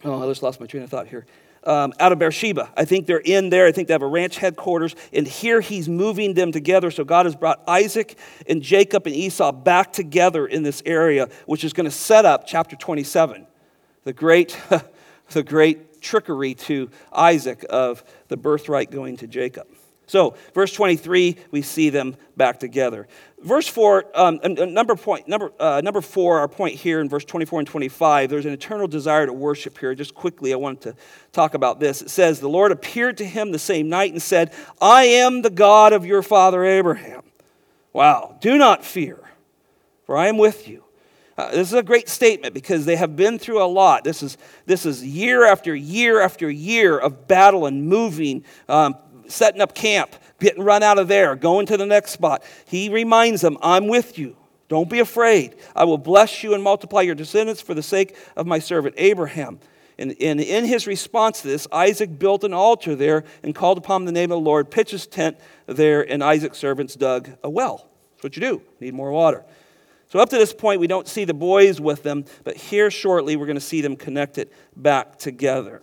oh, I just lost my train of thought here um, out of Beersheba. I think they're in there. I think they have a ranch headquarters. And here he's moving them together. So God has brought Isaac and Jacob and Esau back together in this area, which is going to set up chapter 27, the great, the great trickery to Isaac of the birthright going to Jacob. So, verse 23, we see them back together. Verse 4, um, number, point, number, uh, number 4, our point here in verse 24 and 25, there's an eternal desire to worship here. Just quickly, I wanted to talk about this. It says, The Lord appeared to him the same night and said, I am the God of your father Abraham. Wow, do not fear, for I am with you. Uh, this is a great statement because they have been through a lot. This is, this is year after year after year of battle and moving, um, setting up camp, getting run out of there, going to the next spot. He reminds them, I'm with you. Don't be afraid. I will bless you and multiply your descendants for the sake of my servant Abraham. And, and in his response to this, Isaac built an altar there and called upon the name of the Lord, pitched his tent there, and Isaac's servants dug a well. That's what you do. Need more water. So, up to this point, we don't see the boys with them, but here shortly, we're going to see them connected back together.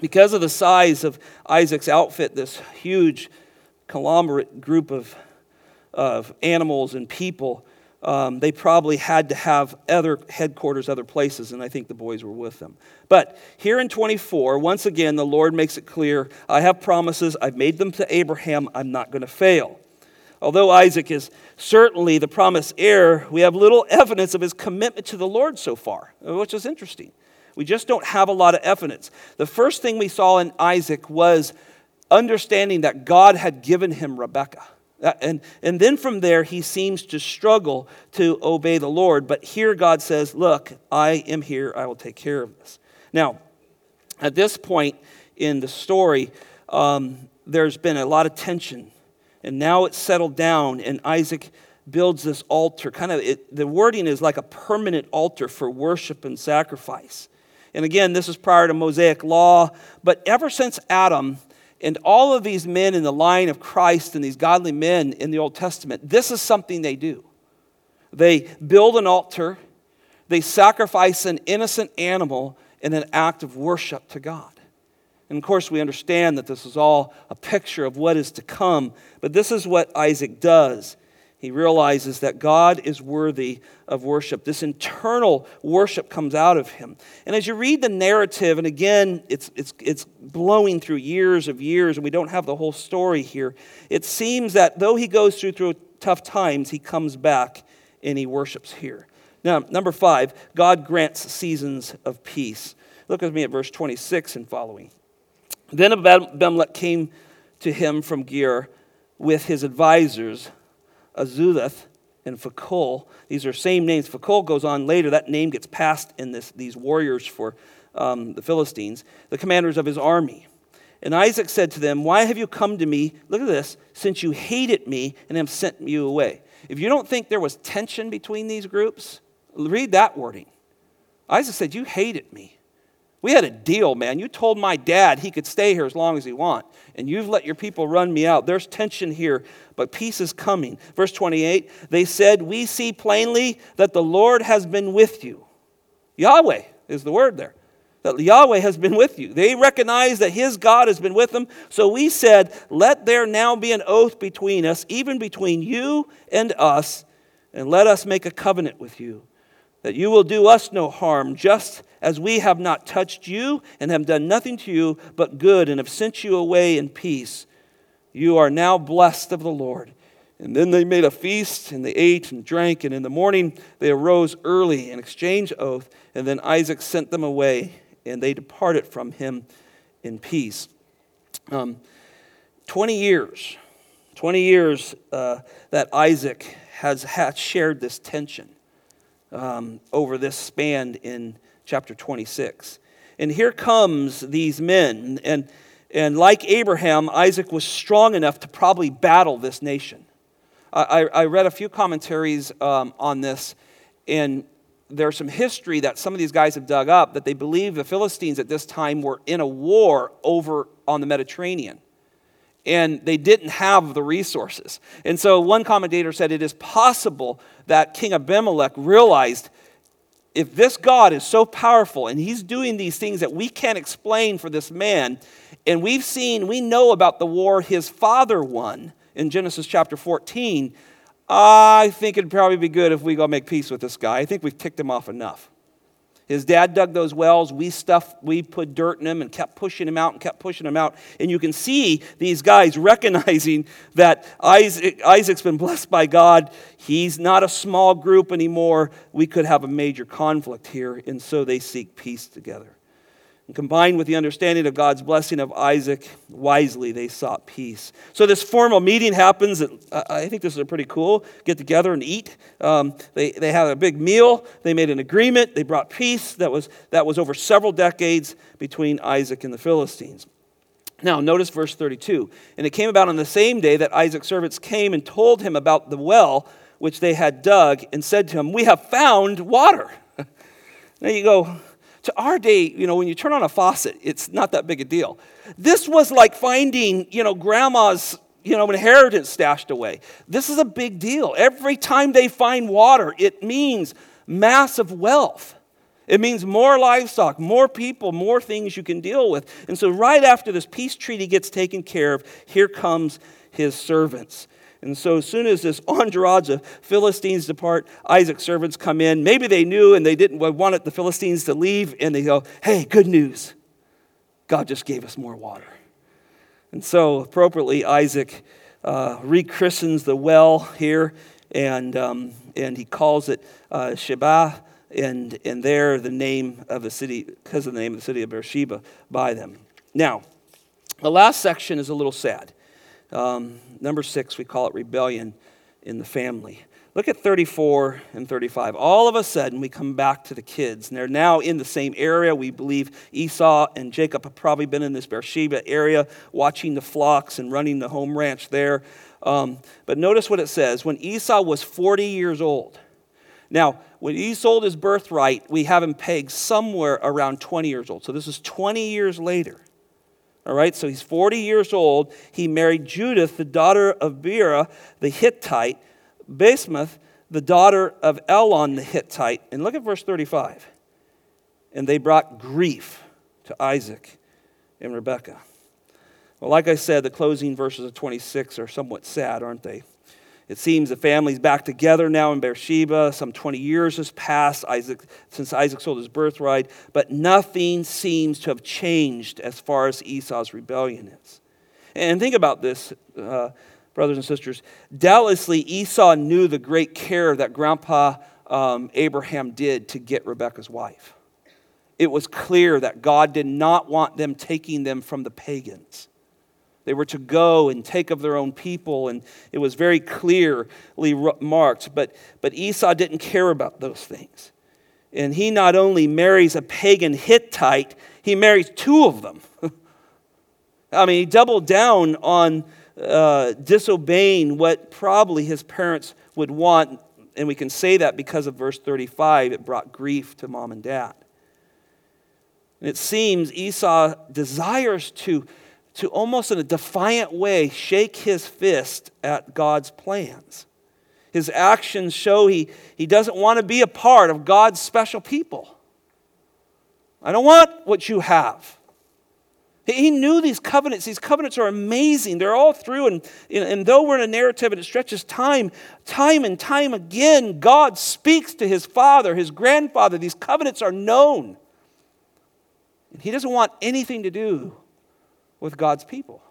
Because of the size of Isaac's outfit, this huge conglomerate group of, of animals and people, um, they probably had to have other headquarters, other places, and I think the boys were with them. But here in 24, once again, the Lord makes it clear I have promises, I've made them to Abraham, I'm not going to fail. Although Isaac is certainly the promised heir, we have little evidence of his commitment to the Lord so far, which is interesting. We just don't have a lot of evidence. The first thing we saw in Isaac was understanding that God had given him Rebekah. And, and then from there, he seems to struggle to obey the Lord. But here, God says, Look, I am here. I will take care of this. Now, at this point in the story, um, there's been a lot of tension. And now it's settled down, and Isaac builds this altar. Kind of, it, the wording is like a permanent altar for worship and sacrifice. And again, this is prior to Mosaic law, but ever since Adam and all of these men in the line of Christ and these godly men in the Old Testament, this is something they do. They build an altar, they sacrifice an innocent animal in an act of worship to God. And of course, we understand that this is all a picture of what is to come, but this is what Isaac does. He realizes that God is worthy of worship. This internal worship comes out of him. And as you read the narrative, and again, it's, it's, it's blowing through years of years, and we don't have the whole story here, it seems that though he goes through, through tough times, he comes back and he worships here. Now, number five, God grants seasons of peace. Look with me at verse 26 and following. Then Abimelech came to him from Gerar with his advisors Ahuzzath and Phicol. These are same names. Phicol goes on later. That name gets passed in this, these warriors for um, the Philistines, the commanders of his army. And Isaac said to them, Why have you come to me? Look at this, since you hated me and have sent you away. If you don't think there was tension between these groups, read that wording. Isaac said, You hated me. We had a deal, man. You told my dad he could stay here as long as he want, and you've let your people run me out. There's tension here, but peace is coming. Verse 28, they said, "We see plainly that the Lord has been with you." Yahweh is the word there. That Yahweh has been with you. They recognize that his God has been with them. So we said, Let there now be an oath between us, even between you and us, and let us make a covenant with you, that you will do us no harm, just as we have not touched you and have done nothing to you but good and have sent you away in peace. You are now blessed of the Lord. And then they made a feast, and they ate and drank, and in the morning they arose early and exchanged oath. And then Isaac sent them away, and they departed from him in peace. Um, 20 years, 20 years uh, that Isaac has, has shared this tension um, over this span in chapter 26. And here comes these men. And, and like Abraham, Isaac was strong enough to probably battle this nation. I, I read a few commentaries um, on this, and there's some history that some of these guys have dug up that they believe the Philistines at this time were in a war over on the Mediterranean. And they didn't have the resources. And so one commentator said it is possible that King Abimelech realized if this God is so powerful and he's doing these things that we can't explain for this man, and we've seen, we know about the war his father won in Genesis chapter 14, I think it'd probably be good if we go make peace with this guy. I think we've ticked him off enough. His dad dug those wells. We stuffed, we put dirt in them and kept pushing them out and kept pushing them out. And you can see these guys recognizing that Isaac, Isaac's been blessed by God. He's not a small group anymore. We could have a major conflict here. And so they seek peace together. And combined with the understanding of God's blessing of Isaac, wisely they sought peace. So this formal meeting happens. At, I think this is pretty cool. Get together and eat. Um, they, they had a big meal. They made an agreement. They brought peace that was, that was over several decades between Isaac and the Philistines. Now, notice verse 32. And it came about on the same day that Isaac's servants came and told him about the well which they had dug and said to him, We have found water. now you go, to our day, you know, when you turn on a faucet, it's not that big a deal. This was like finding, you know, grandma's, you know, inheritance stashed away. This is a big deal. Every time they find water, it means massive wealth. It means more livestock, more people, more things you can deal with. And so, right after this peace treaty gets taken care of, here comes his servants. And so, as soon as this entourage of Philistines depart, Isaac's servants come in. Maybe they knew and they didn't want the Philistines to leave, and they go, Hey, good news. God just gave us more water. And so, appropriately, Isaac uh, rechristens the well here, and, um, and he calls it uh, Sheba, and, and there the name of the city, because of the name of the city of Beersheba, by them. Now, the last section is a little sad. Um, number six, we call it rebellion in the family. Look at 34 and 35. All of a sudden, we come back to the kids, and they're now in the same area. We believe Esau and Jacob have probably been in this Beersheba area watching the flocks and running the home ranch there. Um, but notice what it says when Esau was 40 years old. Now, when he sold his birthright, we have him pegged somewhere around 20 years old. So this is 20 years later. All right, so he's 40 years old. He married Judith, the daughter of Beerah, the Hittite, Basemath, the daughter of Elon, the Hittite. And look at verse 35. And they brought grief to Isaac and Rebekah. Well, like I said, the closing verses of 26 are somewhat sad, aren't they? It seems the family's back together now in Beersheba. Some 20 years has passed Isaac, since Isaac sold his birthright, but nothing seems to have changed as far as Esau's rebellion is. And think about this, uh, brothers and sisters. Doubtlessly, Esau knew the great care that Grandpa um, Abraham did to get Rebekah's wife. It was clear that God did not want them taking them from the pagans. They were to go and take of their own people, and it was very clearly marked. But, but Esau didn't care about those things. And he not only marries a pagan Hittite, he marries two of them. I mean, he doubled down on uh, disobeying what probably his parents would want. And we can say that because of verse 35, it brought grief to mom and dad. And it seems Esau desires to to almost in a defiant way shake his fist at God's plans. His actions show he, he doesn't want to be a part of God's special people. I don't want what you have. He knew these covenants. These covenants are amazing. They're all through. And, and though we're in a narrative and it stretches time, time and time again, God speaks to his father, his grandfather. These covenants are known. And he doesn't want anything to do with God's people.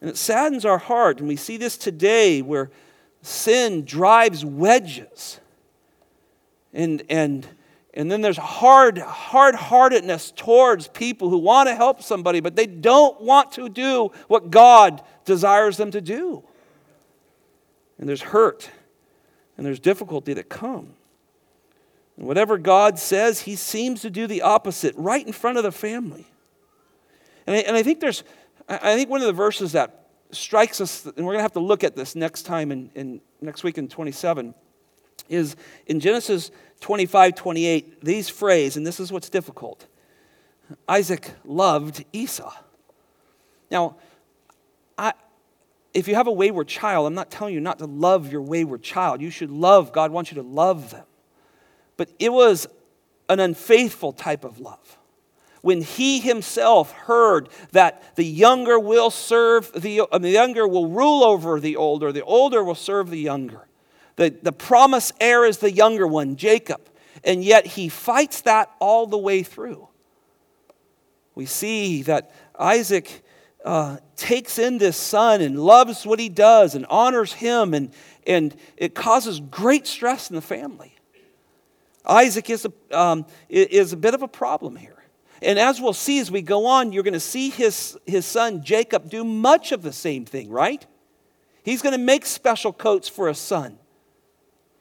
And it saddens our heart, and we see this today where sin drives wedges. And, and, and then there's hard, hard heartedness towards people who want to help somebody, but they don't want to do what God desires them to do. And there's hurt, and there's difficulty that come. And whatever God says, He seems to do the opposite right in front of the family. And I, and I think there's, I think one of the verses that strikes us, and we're going to have to look at this next time in, in next week in 27, is in Genesis 25, 28, these phrase, and this is what's difficult. Isaac loved Esau. Now, I, if you have a wayward child, I'm not telling you not to love your wayward child. You should love, God wants you to love them. But it was an unfaithful type of love when he himself heard that the younger will serve the, uh, the younger will rule over the older, the older will serve the younger. The, the promise heir is the younger one, Jacob. and yet he fights that all the way through. We see that Isaac uh, takes in this son and loves what he does and honors him, and, and it causes great stress in the family. Isaac is a, um, is a bit of a problem here. And as we'll see as we go on, you're going to see his, his son Jacob do much of the same thing, right? He's going to make special coats for a son.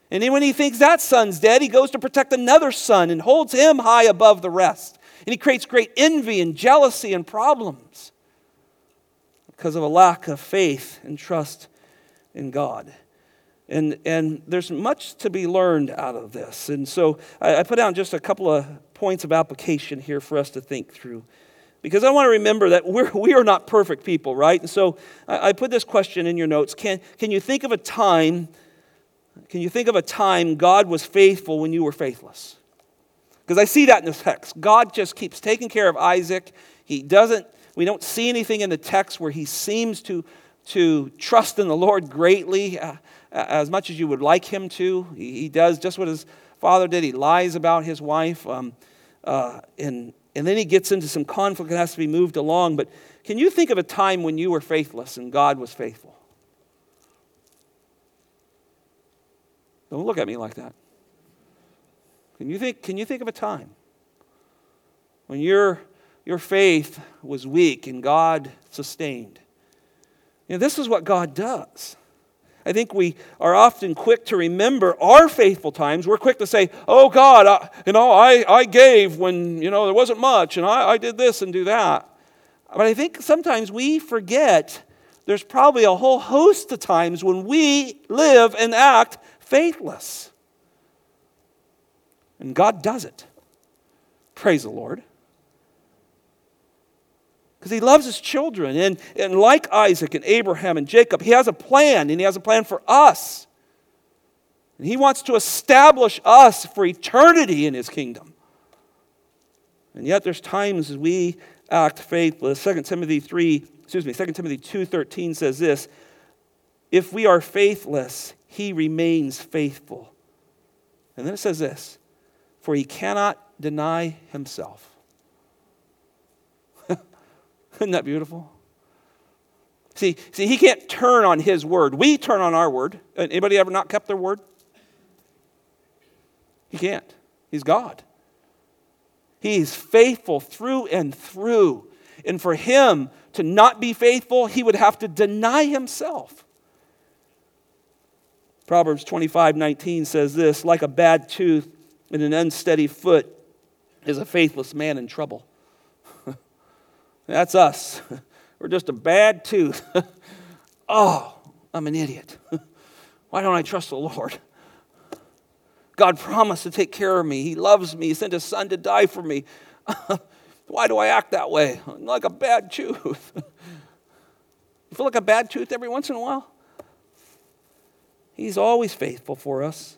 And then when he thinks that son's dead, he goes to protect another son and holds him high above the rest. And he creates great envy and jealousy and problems because of a lack of faith and trust in God. And, and there's much to be learned out of this. And so I, I put down just a couple of points of application here for us to think through. Because I want to remember that we're, we are not perfect people, right? And so I, I put this question in your notes. Can, can you think of a time, can you think of a time God was faithful when you were faithless? Because I see that in the text. God just keeps taking care of Isaac. He doesn't, we don't see anything in the text where he seems to, to trust in the Lord greatly. Uh, as much as you would like him to. He, he does just what his father did. He lies about his wife. Um, uh, and, and then he gets into some conflict that has to be moved along. But can you think of a time when you were faithless and God was faithful? Don't look at me like that. Can you think, can you think of a time when your, your faith was weak and God sustained? You know, this is what God does. I think we are often quick to remember our faithful times. We're quick to say, oh God, I, you know, I, I gave when, you know, there wasn't much and I, I did this and do that. But I think sometimes we forget there's probably a whole host of times when we live and act faithless. And God does it. Praise the Lord because he loves his children. And, and like Isaac and Abraham and Jacob, he has a plan, and he has a plan for us. And he wants to establish us for eternity in his kingdom. And yet there's times we act faithless. 2 Timothy 3, excuse me, 2 Timothy 2:13 says this, if we are faithless, he remains faithful. And then it says this, for he cannot deny himself. Isn't that beautiful? See, see, he can't turn on his word. We turn on our word. Uh, anybody ever not kept their word? He can't. He's God. He's faithful through and through. And for him to not be faithful, he would have to deny himself. Proverbs 25 19 says this like a bad tooth and an unsteady foot is a faithless man in trouble. That's us. We're just a bad tooth. oh, I'm an idiot. Why don't I trust the Lord? God promised to take care of me. He loves me. He sent his son to die for me. Why do I act that way? I'm like a bad tooth. you feel like a bad tooth every once in a while? He's always faithful for us.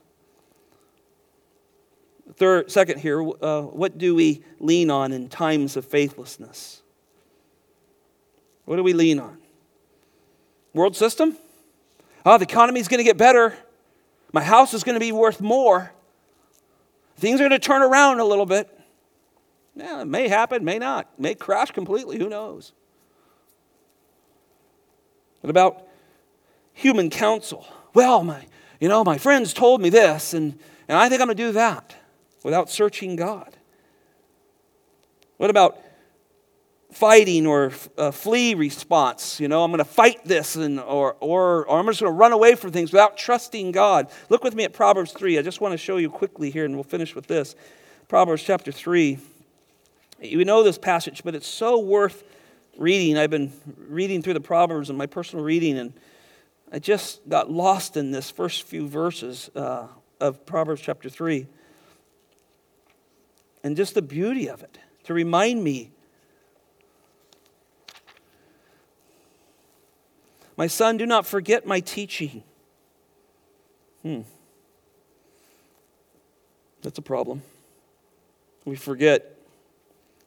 Third, second here, uh, what do we lean on in times of faithlessness? What do we lean on? World system? Oh, the economy is going to get better. My house is going to be worth more. Things are going to turn around a little bit. Yeah, it may happen, may not. It may crash completely, who knows? What about human counsel? Well, my, you know, my friends told me this, and, and I think I'm going to do that without searching God. What about fighting or a flee response. You know, I'm going to fight this and, or, or, or I'm just going to run away from things without trusting God. Look with me at Proverbs 3. I just want to show you quickly here and we'll finish with this. Proverbs chapter 3. You know this passage, but it's so worth reading. I've been reading through the Proverbs in my personal reading and I just got lost in this first few verses uh, of Proverbs chapter 3. And just the beauty of it to remind me My son, do not forget my teaching. Hmm. That's a problem. We forget.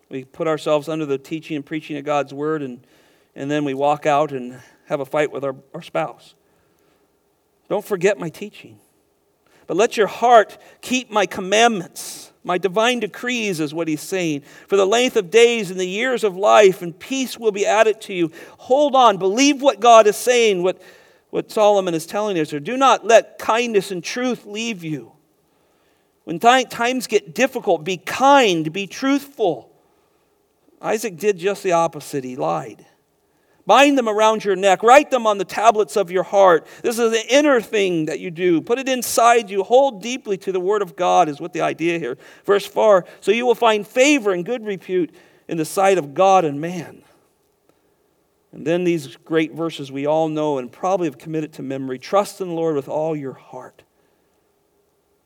We put ourselves under the teaching and preaching of God's word, and, and then we walk out and have a fight with our, our spouse. Don't forget my teaching. But let your heart keep my commandments. My divine decrees is what he's saying. For the length of days and the years of life, and peace will be added to you. Hold on, believe what God is saying, what, what Solomon is telling us. Or do not let kindness and truth leave you. When th- times get difficult, be kind, be truthful. Isaac did just the opposite, he lied. Bind them around your neck. Write them on the tablets of your heart. This is the inner thing that you do. Put it inside you. Hold deeply to the word of God, is what the idea here. Verse 4 So you will find favor and good repute in the sight of God and man. And then these great verses we all know and probably have committed to memory. Trust in the Lord with all your heart.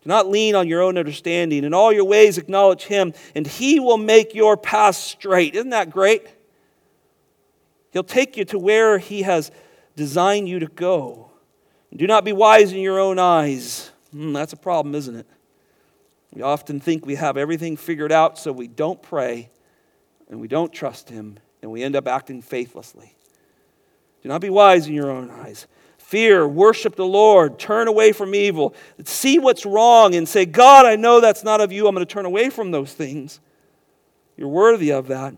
Do not lean on your own understanding. In all your ways, acknowledge Him, and He will make your path straight. Isn't that great? He'll take you to where He has designed you to go. Do not be wise in your own eyes. Mm, that's a problem, isn't it? We often think we have everything figured out, so we don't pray and we don't trust Him, and we end up acting faithlessly. Do not be wise in your own eyes. Fear, worship the Lord, turn away from evil. See what's wrong and say, God, I know that's not of you. I'm going to turn away from those things. You're worthy of that.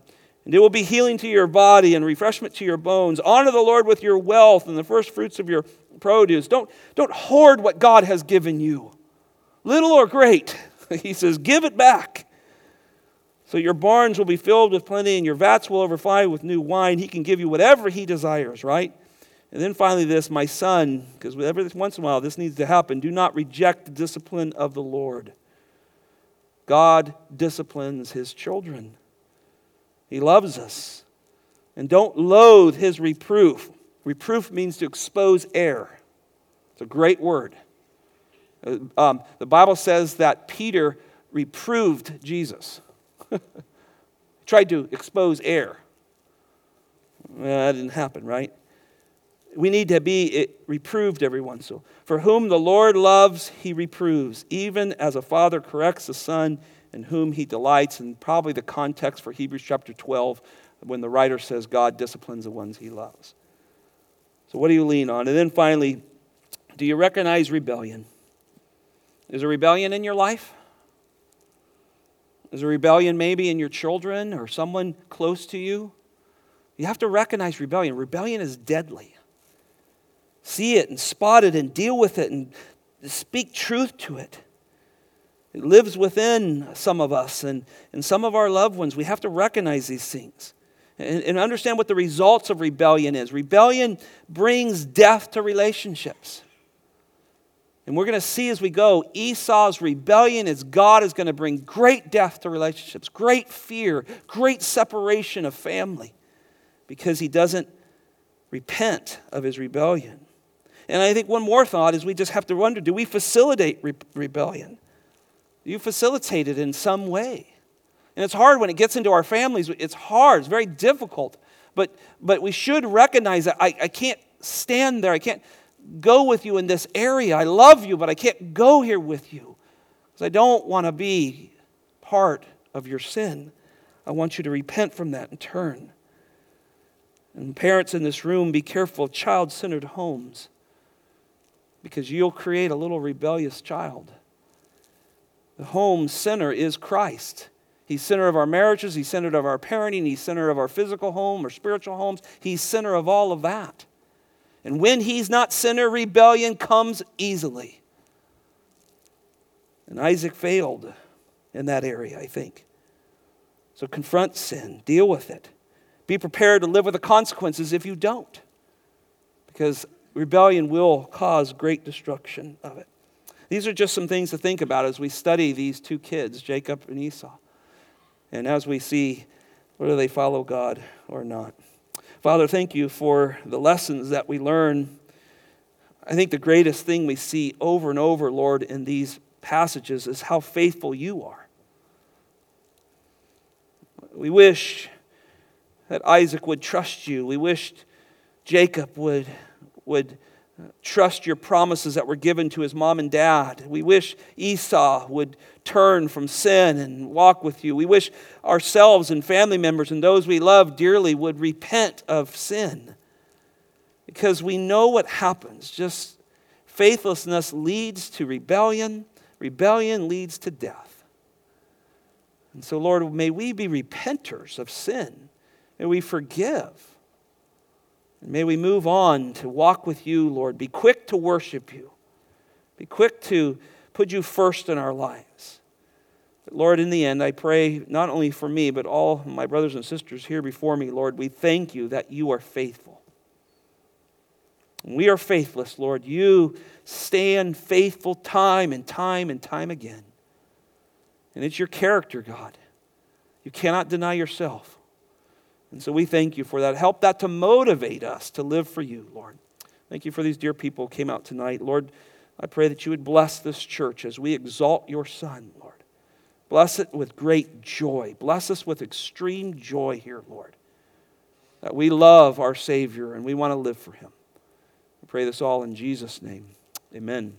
And it will be healing to your body and refreshment to your bones. Honor the Lord with your wealth and the first fruits of your produce. Don't, don't hoard what God has given you, little or great. He says, give it back. So your barns will be filled with plenty and your vats will overflow with new wine. He can give you whatever he desires, right? And then finally, this, my son, because every once in a while this needs to happen do not reject the discipline of the Lord. God disciplines his children. He loves us. And don't loathe his reproof. Reproof means to expose error. It's a great word. Uh, um, the Bible says that Peter reproved Jesus, tried to expose error. Well, that didn't happen, right? We need to be reproved everyone. So, for whom the Lord loves, he reproves, even as a father corrects a son in whom he delights, and probably the context for Hebrews chapter 12 when the writer says God disciplines the ones he loves. So, what do you lean on? And then finally, do you recognize rebellion? Is there rebellion in your life? Is there rebellion maybe in your children or someone close to you? You have to recognize rebellion. Rebellion is deadly. See it and spot it and deal with it and speak truth to it. Lives within some of us and, and some of our loved ones. We have to recognize these things and, and understand what the results of rebellion is. Rebellion brings death to relationships. And we're going to see as we go, Esau's rebellion is God is going to bring great death to relationships, great fear, great separation of family because he doesn't repent of his rebellion. And I think one more thought is we just have to wonder do we facilitate re- rebellion? You facilitate it in some way. And it's hard when it gets into our families. It's hard, it's very difficult. But, but we should recognize that I, I can't stand there. I can't go with you in this area. I love you, but I can't go here with you because I don't want to be part of your sin. I want you to repent from that and turn. And parents in this room, be careful of child centered homes because you'll create a little rebellious child. The home center is Christ. He's center of our marriages, he's center of our parenting, he's center of our physical home or spiritual homes. He's center of all of that. And when he's not center, rebellion comes easily. And Isaac failed in that area, I think. So confront sin, deal with it. Be prepared to live with the consequences if you don't, because rebellion will cause great destruction of it. These are just some things to think about as we study these two kids, Jacob and Esau. And as we see whether they follow God or not. Father, thank you for the lessons that we learn. I think the greatest thing we see over and over, Lord, in these passages is how faithful you are. We wish that Isaac would trust you. We wished Jacob would, would trust your promises that were given to his mom and dad. We wish Esau would turn from sin and walk with you. We wish ourselves and family members and those we love dearly would repent of sin because we know what happens. Just Faithlessness leads to rebellion, rebellion leads to death. And so, Lord, may we be repenters of sin. May we forgive. And may we move on to walk with you, Lord. Be quick to worship you. Be quick to put you first in our lives. Lord, in the end, I pray not only for me, but all my brothers and sisters here before me, Lord, we thank you that you are faithful. When we are faithless, Lord, you stand faithful time and time and time again. And it's your character, God. You cannot deny yourself. And so we thank you for that. Help that to motivate us to live for you, Lord. Thank you for these dear people who came out tonight. Lord, I pray that you would bless this church as we exalt your Son, Lord. Bless it with great joy. Bless us with extreme joy here, Lord. That we love our Savior and we want to live for him. I pray this all in Jesus' name. Amen.